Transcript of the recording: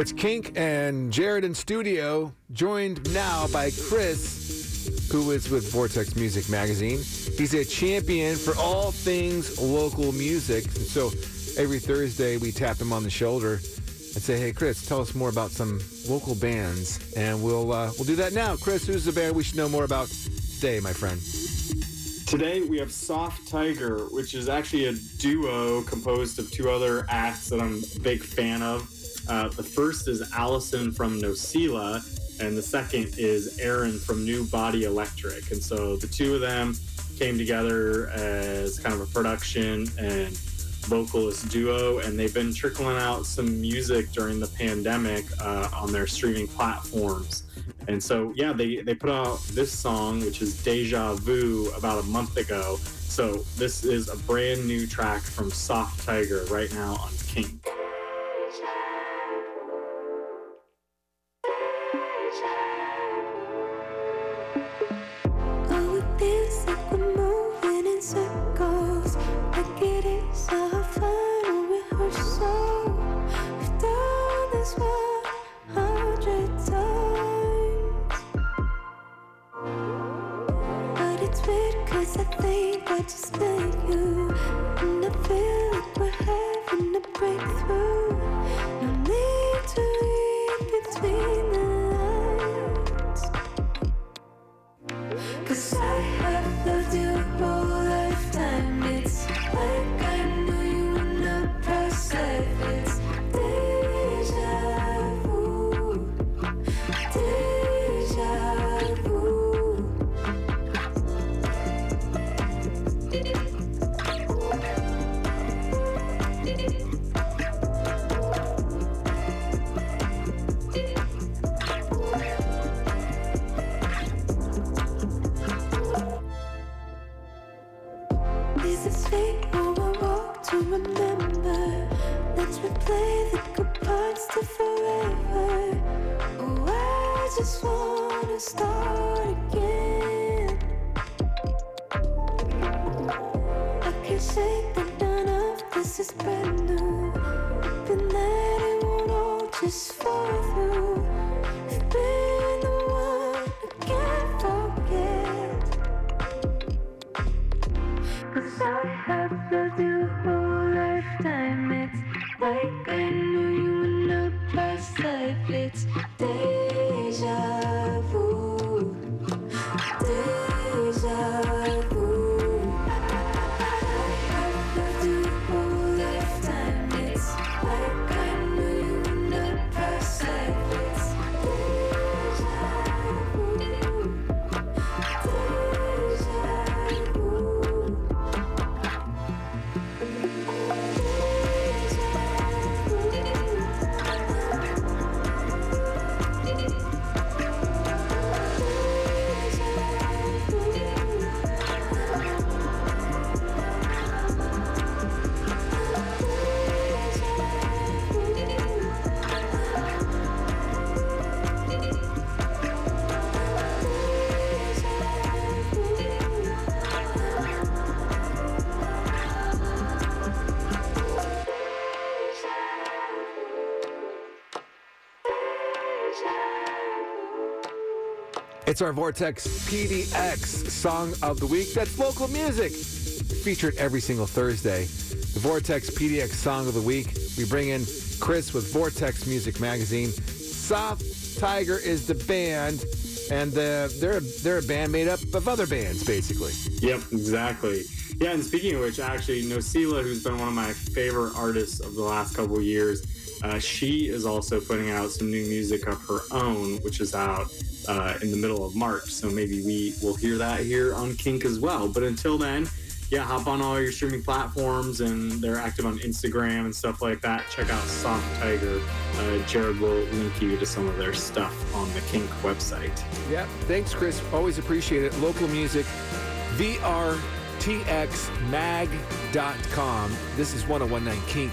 It's Kink and Jared in studio, joined now by Chris, who is with Vortex Music Magazine. He's a champion for all things local music. And so every Thursday we tap him on the shoulder and say, "Hey, Chris, tell us more about some local bands." And we'll uh, we'll do that now. Chris, who's the band we should know more about today, my friend? Today we have Soft Tiger, which is actually a duo composed of two other acts that I'm a big fan of. Uh, the first is Allison from Nosila, and the second is Aaron from New Body Electric. And so the two of them came together as kind of a production and vocalist duo, and they've been trickling out some music during the pandemic uh, on their streaming platforms. And so, yeah, they, they put out this song, which is Deja Vu, about a month ago. So, this is a brand new track from Soft Tiger right now on Kink. Oh, it feels like we're moving in circles. Like it is I think I just met you. Say that none of this is brand new. Hoping that it won't all just fall through. You've been the one I can't forget. I have loved you whole lifetime. It's like It's our Vortex PDX Song of the Week. That's local music featured every single Thursday. The Vortex PDX Song of the Week. We bring in Chris with Vortex Music Magazine. Soft Tiger is the band, and uh, they're they're a band made up of other bands, basically. Yep, exactly. Yeah, and speaking of which, actually, Nosila, who's been one of my favorite artists of the last couple years, uh, she is also putting out some new music of her own, which is out uh, in the middle of March. So maybe we will hear that here on Kink as well. But until then, yeah, hop on all your streaming platforms, and they're active on Instagram and stuff like that. Check out Soft Tiger. Uh, Jared will link you to some of their stuff on the Kink website. Yeah, thanks, Chris. Always appreciate it. Local music, VRTXMag.com. This is 1019 Kink